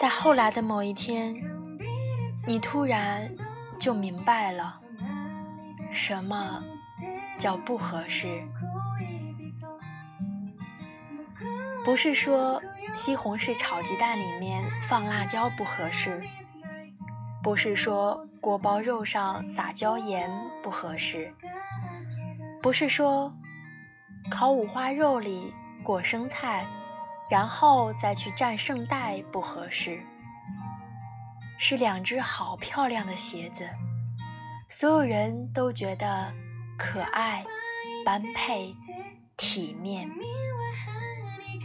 在后来的某一天，你突然就明白了，什么叫不合适。不是说西红柿炒鸡蛋里面放辣椒不合适，不是说锅包肉上撒椒盐不合适，不是说烤五花肉里裹生菜，然后再去蘸圣代不合适，是两只好漂亮的鞋子，所有人都觉得可爱、般配、体面。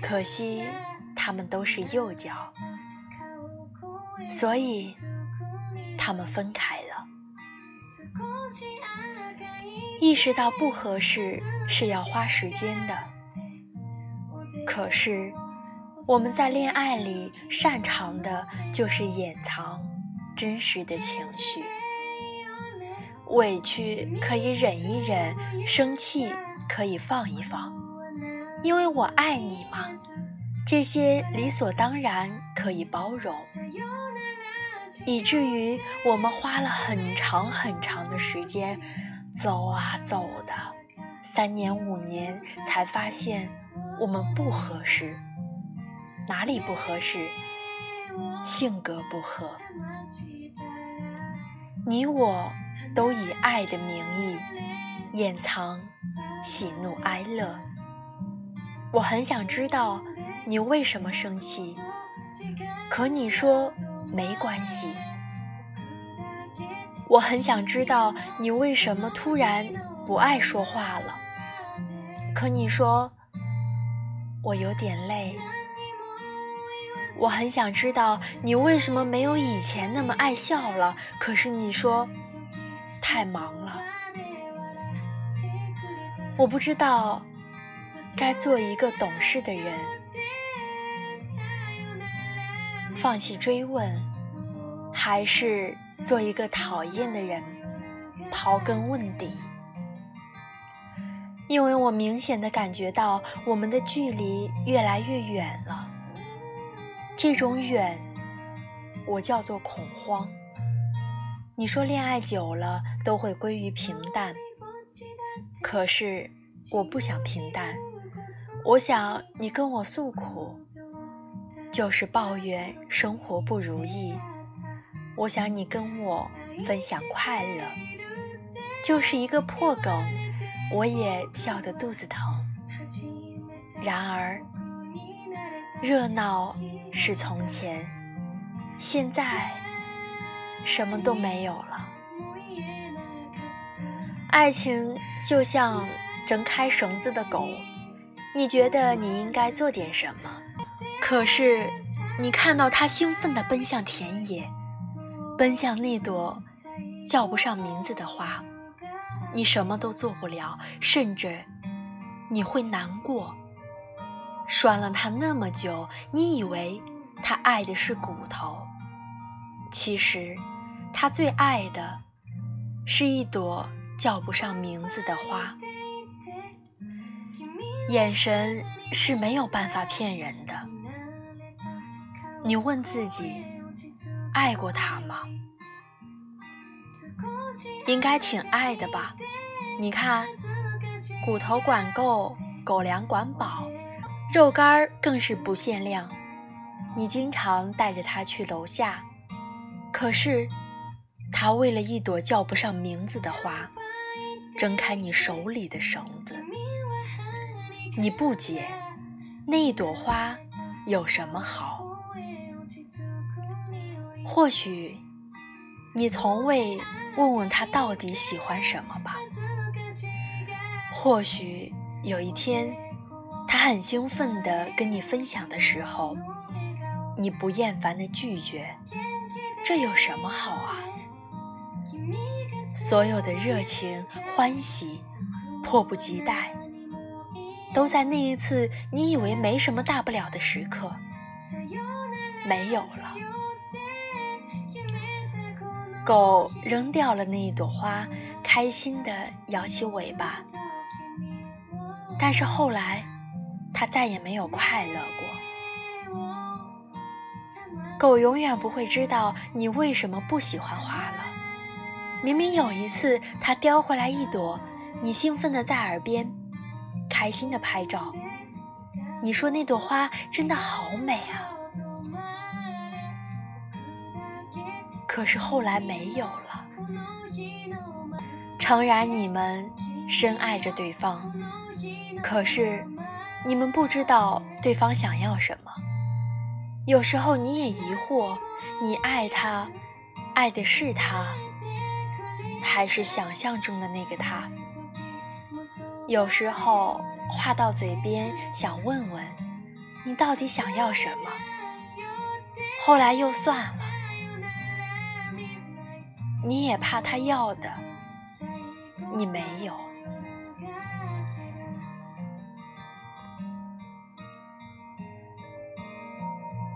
可惜，他们都是右脚，所以他们分开了。意识到不合适是要花时间的，可是我们在恋爱里擅长的就是掩藏真实的情绪，委屈可以忍一忍，生气可以放一放。因为我爱你嘛，这些理所当然可以包容，以至于我们花了很长很长的时间，走啊走的，三年五年才发现我们不合适。哪里不合适？性格不合。你我都以爱的名义掩藏喜怒哀乐。我很想知道你为什么生气，可你说没关系。我很想知道你为什么突然不爱说话了，可你说我有点累。我很想知道你为什么没有以前那么爱笑了，可是你说太忙了。我不知道。该做一个懂事的人，放弃追问，还是做一个讨厌的人，刨根问底？因为我明显的感觉到我们的距离越来越远了。这种远，我叫做恐慌。你说恋爱久了都会归于平淡，可是我不想平淡。我想你跟我诉苦，就是抱怨生活不如意；我想你跟我分享快乐，就是一个破梗，我也笑得肚子疼。然而，热闹是从前，现在什么都没有了。爱情就像挣开绳子的狗。你觉得你应该做点什么？可是，你看到他兴奋地奔向田野，奔向那朵叫不上名字的花，你什么都做不了，甚至你会难过。拴了他那么久，你以为他爱的是骨头，其实他最爱的是一朵叫不上名字的花。眼神是没有办法骗人的。你问自己，爱过他吗？应该挺爱的吧？你看，骨头管够，狗粮管饱，肉干更是不限量。你经常带着它去楼下，可是他为了一朵叫不上名字的花，挣开你手里的绳子。你不解，那一朵花有什么好？或许你从未问问他到底喜欢什么吧？或许有一天，他很兴奋地跟你分享的时候，你不厌烦地拒绝，这有什么好啊？所有的热情、欢喜、迫不及待。都在那一次你以为没什么大不了的时刻，没有了。狗扔掉了那一朵花，开心地摇起尾巴。但是后来，它再也没有快乐过。狗永远不会知道你为什么不喜欢花了。明明有一次它叼回来一朵，你兴奋地在耳边，开心地拍照。你说那朵花真的好美啊，可是后来没有了。诚然，你们深爱着对方，可是你们不知道对方想要什么。有时候你也疑惑，你爱他，爱的是他，还是想象中的那个他？有时候话到嘴边，想问问你到底想要什么，后来又算了，你也怕他要的，你没有。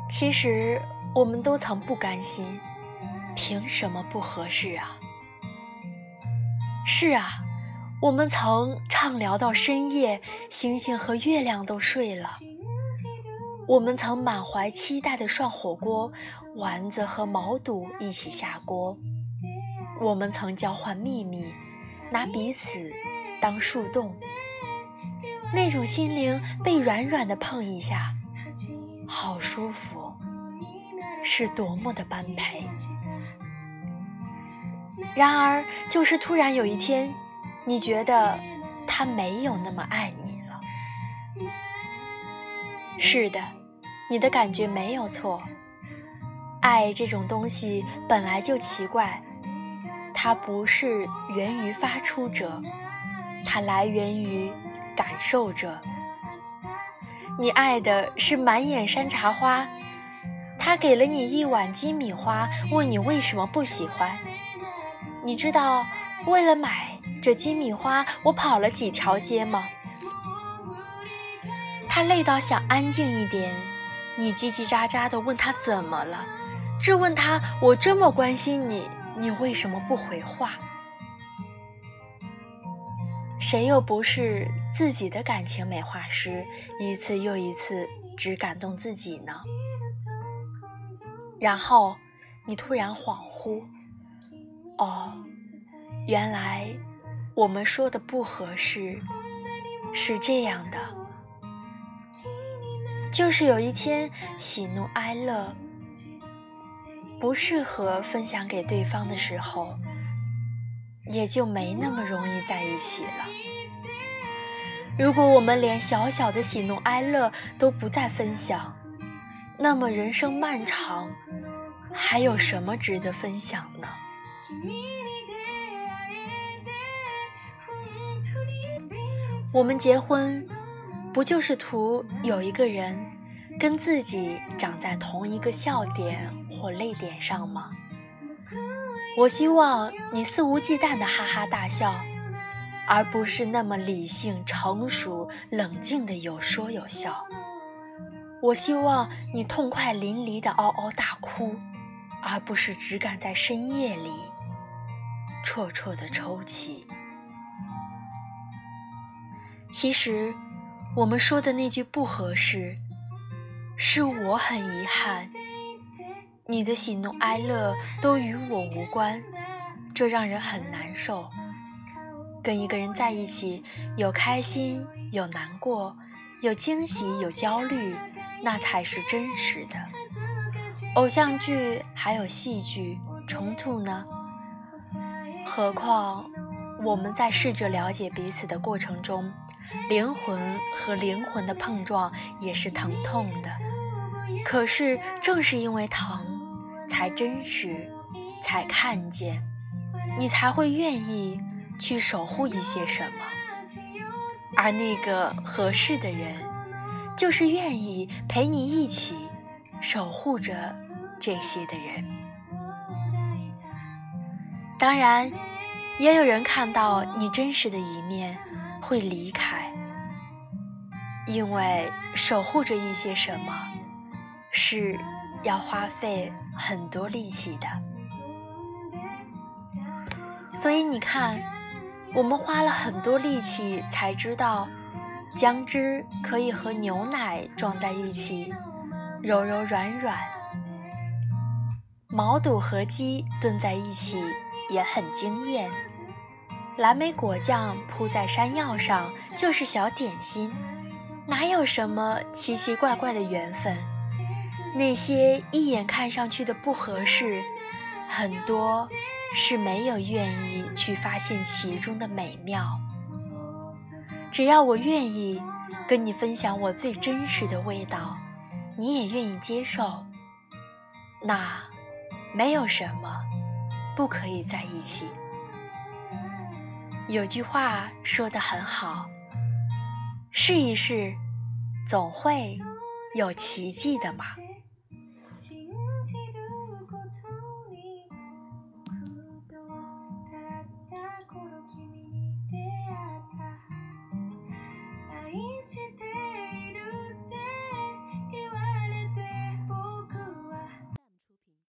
其实我们都曾不甘心，凭什么不合适啊？是啊，我们曾畅聊到深夜，星星和月亮都睡了。我们曾满怀期待的涮火锅，丸子和毛肚一起下锅。我们曾交换秘密，拿彼此当树洞。那种心灵被软软的碰一下，好舒服。是多么的般配。然而，就是突然有一天，你觉得他没有那么爱你了。是的，你的感觉没有错。爱这种东西本来就奇怪，它不是源于发出者，它来源于感受者。你爱的是满眼山茶花。他给了你一碗鸡米花，问你为什么不喜欢？你知道为了买这鸡米花，我跑了几条街吗？他累到想安静一点，你叽叽喳喳的问他怎么了，质问他我这么关心你，你为什么不回话？谁又不是自己的感情美化师，一次又一次只感动自己呢？然后，你突然恍惚，哦，原来我们说的不合适是这样的，就是有一天喜怒哀乐不适合分享给对方的时候，也就没那么容易在一起了。如果我们连小小的喜怒哀乐都不再分享，那么人生漫长。还有什么值得分享呢？我们结婚，不就是图有一个人跟自己长在同一个笑点或泪点上吗？我希望你肆无忌惮的哈哈大笑，而不是那么理性、成熟、冷静的有说有笑。我希望你痛快淋漓的嗷嗷大哭。而不是只敢在深夜里绰绰的抽泣。其实，我们说的那句不合适，是我很遗憾，你的喜怒哀乐都与我无关，这让人很难受。跟一个人在一起，有开心，有难过，有惊喜，有焦虑，那才是真实的。偶像剧还有戏剧冲突呢，何况我们在试着了解彼此的过程中，灵魂和灵魂的碰撞也是疼痛的。可是正是因为疼，才真实，才看见，你才会愿意去守护一些什么。而那个合适的人，就是愿意陪你一起。守护着这些的人，当然，也有人看到你真实的一面会离开，因为守护着一些什么，是要花费很多力气的。所以你看，我们花了很多力气才知道，姜汁可以和牛奶撞在一起。柔柔软软，毛肚和鸡炖在一起也很惊艳。蓝莓果酱铺在山药上就是小点心，哪有什么奇奇怪怪的缘分？那些一眼看上去的不合适，很多是没有愿意去发现其中的美妙。只要我愿意跟你分享我最真实的味道，你也愿意接受，那没有什么不可以在一起。有句话说得很好，试一试，总会有奇迹的嘛。